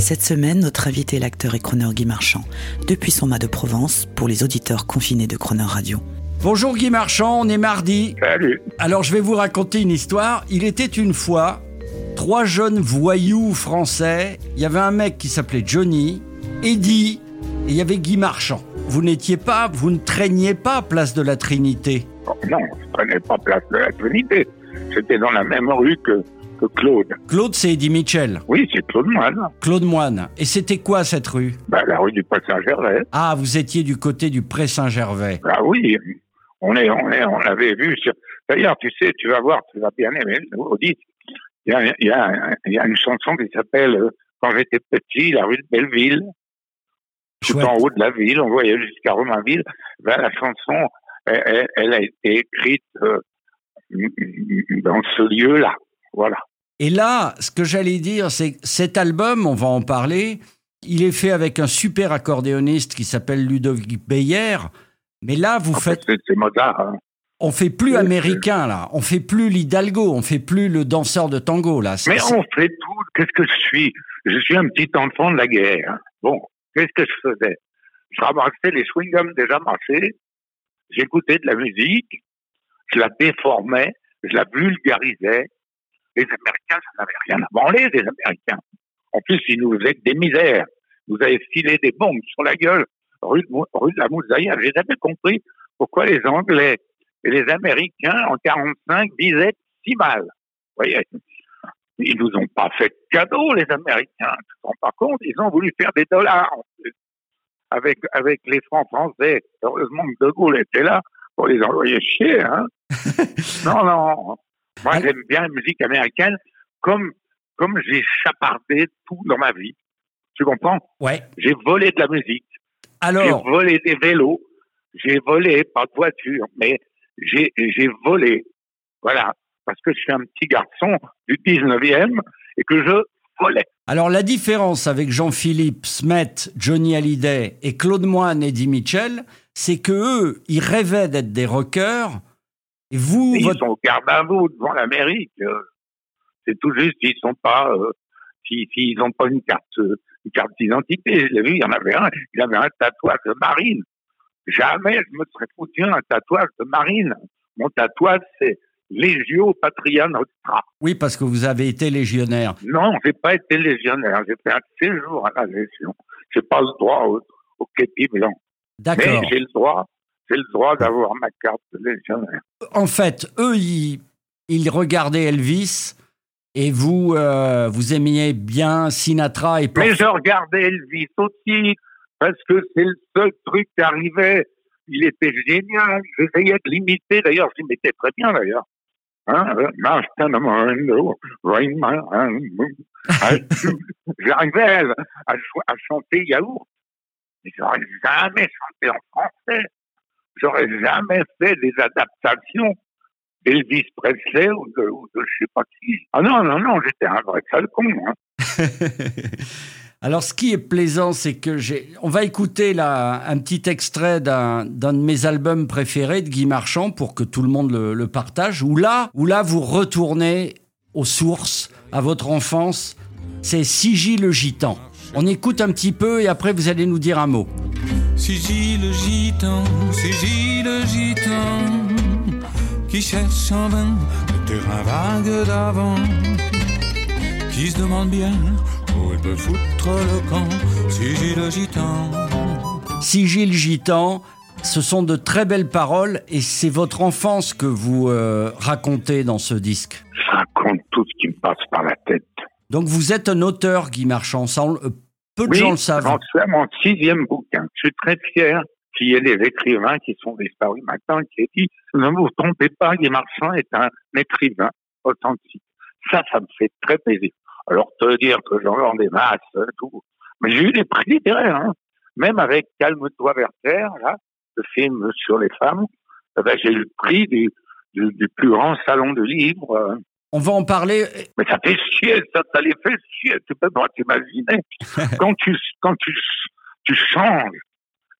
Cette semaine, notre invité est l'acteur et chroneur Guy Marchand, depuis son mât de Provence, pour les auditeurs confinés de Croner Radio. Bonjour Guy Marchand, on est mardi. Salut. Alors je vais vous raconter une histoire. Il était une fois trois jeunes voyous français. Il y avait un mec qui s'appelait Johnny, Eddie, et il y avait Guy Marchand. Vous n'étiez pas, vous ne traîniez pas place de la Trinité. Bon, non, je prenais pas place de la Trinité. J'étais dans la même rue que Claude. Claude, c'est Eddie Mitchell. Oui, c'est Claude Moine. Claude Moine. Et c'était quoi cette rue? Bah, la rue du Pas-Saint-Gervais. Ah, vous étiez du côté du Pré Saint-Gervais. Ah oui, on est, on est, on l'avait vu sur. D'ailleurs, tu sais, tu vas voir, tu vas bien aimer nouveau disque. Il y a, il y a, il y a une chanson qui s'appelle euh, Quand j'étais petit, la rue de Belleville. Tout Chouette. en haut de la ville, on voyait jusqu'à Romainville. Ben, la chanson, elle, elle- elle a été écrite euh, dans ce lieu-là. Voilà. Et là, ce que j'allais dire, c'est que cet album, on va en parler, il est fait avec un super accordéoniste qui s'appelle Ludovic Beyer. Mais là, vous faites, C'est Mozart. hein. on fait plus américain là, on fait plus l'Hidalgo, on fait plus le danseur de tango là. Mais on fait tout. Qu'est-ce que je suis? Je suis un petit enfant de la guerre. Bon, qu'est-ce que je faisais? Je ramassais les chewing-gums déjà marchés. J'écoutais de la musique. Je la déformais. Je la vulgarisais. Les Américains, ça n'avait rien à branler, les Américains. En plus, ils nous faisaient des misères. Vous avez filé des bombes sur la gueule rue de, Mou- rue de la Moussaïa. J'ai jamais compris pourquoi les Anglais et les Américains, en 45, disaient si mal. Vous voyez ils nous ont pas fait de cadeau, les Américains. Tu te rends pas compte? Ils ont voulu faire des dollars en plus, avec, avec les francs français. Heureusement que De Gaulle était là pour les envoyer chier. Hein non, non. Moi, Ah. j'aime bien la musique américaine comme, comme j'ai chapardé tout dans ma vie. Tu comprends? Ouais. J'ai volé de la musique. J'ai Alors, volé des vélos. J'ai volé, pas de voiture, mais j'ai j'ai volé. Voilà. Parce que je suis un petit garçon du 19e et que je volais. alors la différence avec Jean-Philippe Smet, Johnny Hallyday et Claude Moine et Eddie Mitchell, c'est que eux, ils rêvaient d'être des rockers. Et vous, Ils votre... sont au garde à vous devant l'Amérique. euh, C'est tout juste, ils sont pas, euh, s'ils n'ont pas une carte, euh, une carte d'identité. Je l'ai vu, il y en avait un, il avait un tatouage de marine. Jamais je me serais foutu un tatouage de marine. Mon tatouage, c'est Legio Patria Nostra. oui, parce que vous avez été légionnaire. Non, j'ai pas été légionnaire. J'ai fait un séjour à la Légion. J'ai pas le droit au, au képi blanc. Mais D'accord. j'ai le droit, j'ai le droit d'avoir ma carte de légionnaire. En fait, eux, ils, ils regardaient Elvis et vous, euh, vous aimiez bien Sinatra et. Mais je regardais Elvis aussi, parce que c'est le seul truc qui arrivait. Il était génial. J'essayais de l'imiter. D'ailleurs, je l'imitais très bien, d'ailleurs. Hein, J'arrivais à, à cho- à chanter Yaourt. Mais j'aurais jamais chanté en français. J'aurais jamais fait des adaptations d'Elvis Presley ou de, ou de je sais pas qui. Ah non, non, non, j'étais un vrai sale con. Hein. Alors, ce qui est plaisant, c'est que j'ai. On va écouter là un petit extrait d'un de mes albums préférés de Guy Marchand pour que tout le monde le, le partage. Où là, où là, vous retournez aux sources, à votre enfance. C'est Sigi le gitan. On écoute un petit peu et après vous allez nous dire un mot. Sigi le gitan, le gitan, qui cherche en vain le terrain vague d'avant, qui se demande bien où il peut foutre le camp. Sigi le gitan. Sigi le gitan, ce sont de très belles paroles et c'est votre enfance que vous euh, racontez dans ce disque. Je raconte tout ce qui me passe par la tête. Donc vous êtes un auteur, Guy Marchand. Ça, on- peu de oui, gens le savent. à mon sixième bouquin. Je suis très fier qu'il y ait des écrivains qui sont disparus maintenant qui aient dit ne vous trompez pas, Guy Marchand est un écrivain authentique. Ça, ça me fait très plaisir. Alors, te dire que j'en vends des masses, euh, tout. Mais j'ai eu des prix littéraires, hein. Même avec Calme-toi Werther, là, ce film sur les femmes, eh ben, j'ai eu le prix du, du, du plus grand salon de livres. On va en parler. Mais ça fait chier, ça, ça les fait chier. Tu peux pas t'imaginer. quand tu, quand tu, tu changes,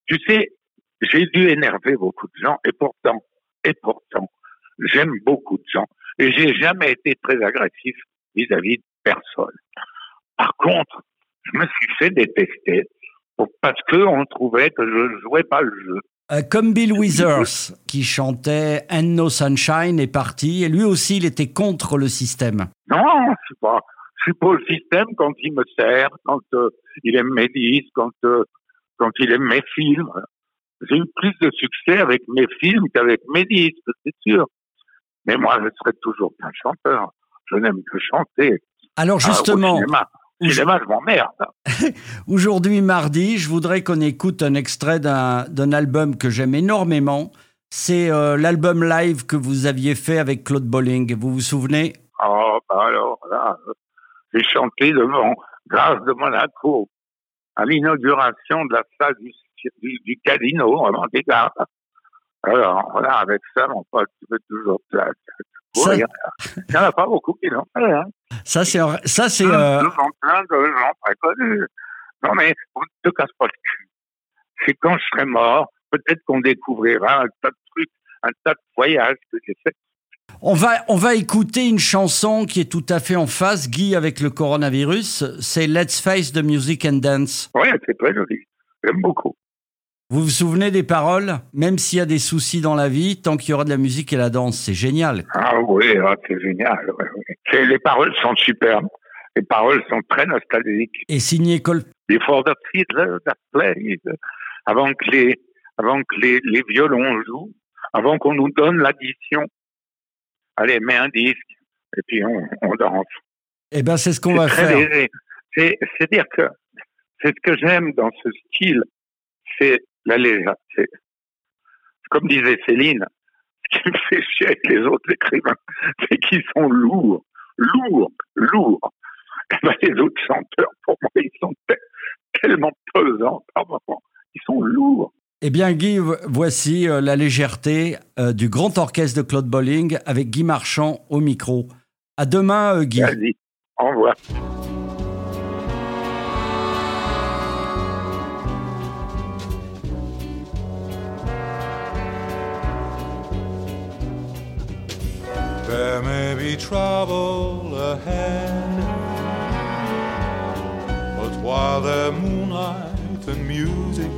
tu sais, j'ai dû énerver beaucoup de gens et pourtant, et pourtant, j'aime beaucoup de gens et j'ai jamais été très agressif vis-à-vis de personne. Par contre, je me suis fait détester parce que on trouvait que je jouais pas le jeu. Euh, comme Bill Withers, qui chantait And No Sunshine, est parti, et lui aussi, il était contre le système. Non, je suis pas, je suis pas le système quand il me sert, quand euh, il aime mes disques, quand euh, quand il aime mes films. J'ai eu plus de succès avec mes films qu'avec mes disques, c'est sûr. Mais moi, je serai toujours un chanteur. Je n'aime que chanter. Alors Ah, justement, Cinéma, je m'emmerde. aujourd'hui, mardi, je voudrais qu'on écoute un extrait d'un album que j'aime énormément. C'est euh, l'album live que vous aviez fait avec Claude Bolling. Vous vous souvenez? Oh, bah alors là, j'ai chanté devant Grâce de Monaco à l'inauguration de la salle du, du, à Monte-Carlo. Alors, voilà, avec ça, mon pote, tu veux toujours place. Ça- Oui, il n'y en a pas beaucoup qui l'ont fait, hein. Ça, c'est ça, c'est euh, plein de gens très connus. Non, mais on ne te casse pas le cul. C'est quand je serai mort, peut-être qu'on découvrira un tas de trucs, un tas de voyages que j'ai fait. On va, on va écouter une chanson qui est tout à fait en phase, Guy, avec le coronavirus. C'est Let's Face the Music and Dance. Oui, c'est très joli. J'aime beaucoup. Vous vous souvenez des paroles? Même s'il y a des soucis dans la vie, tant qu'il y aura de la musique et la danse, c'est génial. Ah oui, ah, c'est génial. ouais, ouais. C'est- Les paroles sont superbes. Les paroles sont très nostalgiques. Et signé Col... Before the fiddler that plays, avant que les, avant que les, les violons jouent, avant qu'on nous donne l'addition. Allez, mets un disque et puis on, on danse. Eh ben, c'est ce qu'on va très faire. c'est-à-dire que c'est ce que j'aime dans ce style, c'est la légèreté. Comme disait Céline, ce qui me fait chier avec les autres écrivains, c'est qu'ils sont lourds, lourds, lourds. Eh ben, les autres chanteurs, pour moi, ils sont te- tellement pesants par moment. Ils sont lourds. Eh bien, Guy, vo- voici euh, la légèreté euh, du grand orchestre de Claude Bolling avec Guy Marchand au micro. À demain, euh, Guy. Vas-y, au revoir. Be trouble ahead, but while there's moonlight and music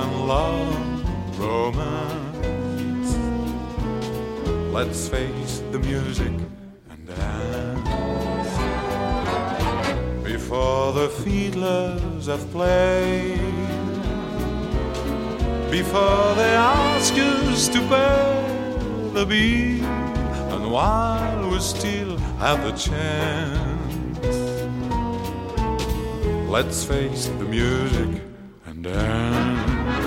and love and romance, let's face the music and dance. Before the fiddlers have played, before they ask us to pay the bill, while we still have the chance, let's face the music and dance.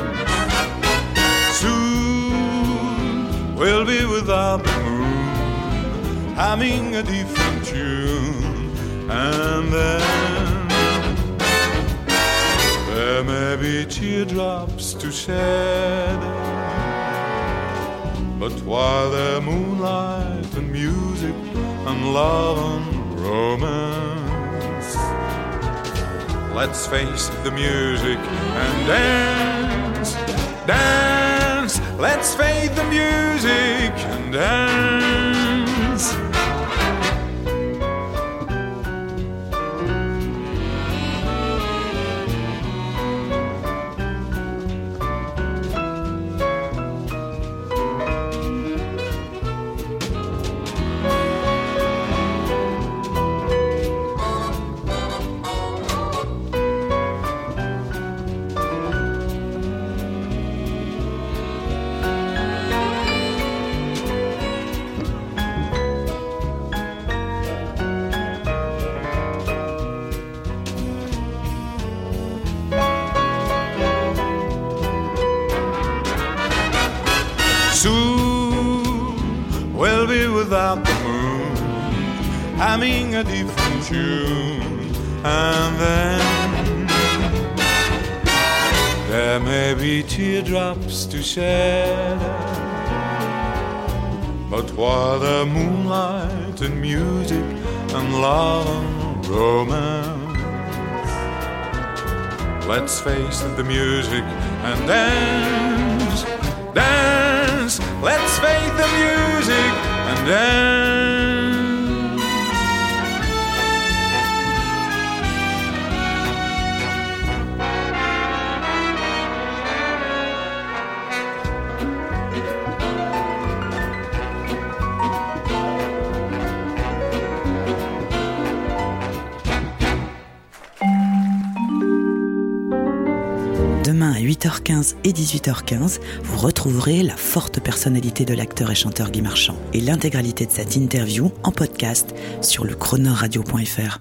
Soon we'll be without the moon, humming a different tune, and then there may be teardrops to shed. But while there's moonlight music and love and romance, let's face the music and dance, dance. Let's face the music and dance. Be the moon, humming a different tune, and then there There may be teardrops to shed. But while the moonlight and music and love and romance, let's face the music and dance, dance. Let's face the music and dance. Demain à 8h15 et 18h15, vous retrouverez la forte personnalité de l'acteur et chanteur Guy Marchand et l'intégralité de cette interview en podcast sur le chronoradio.fr.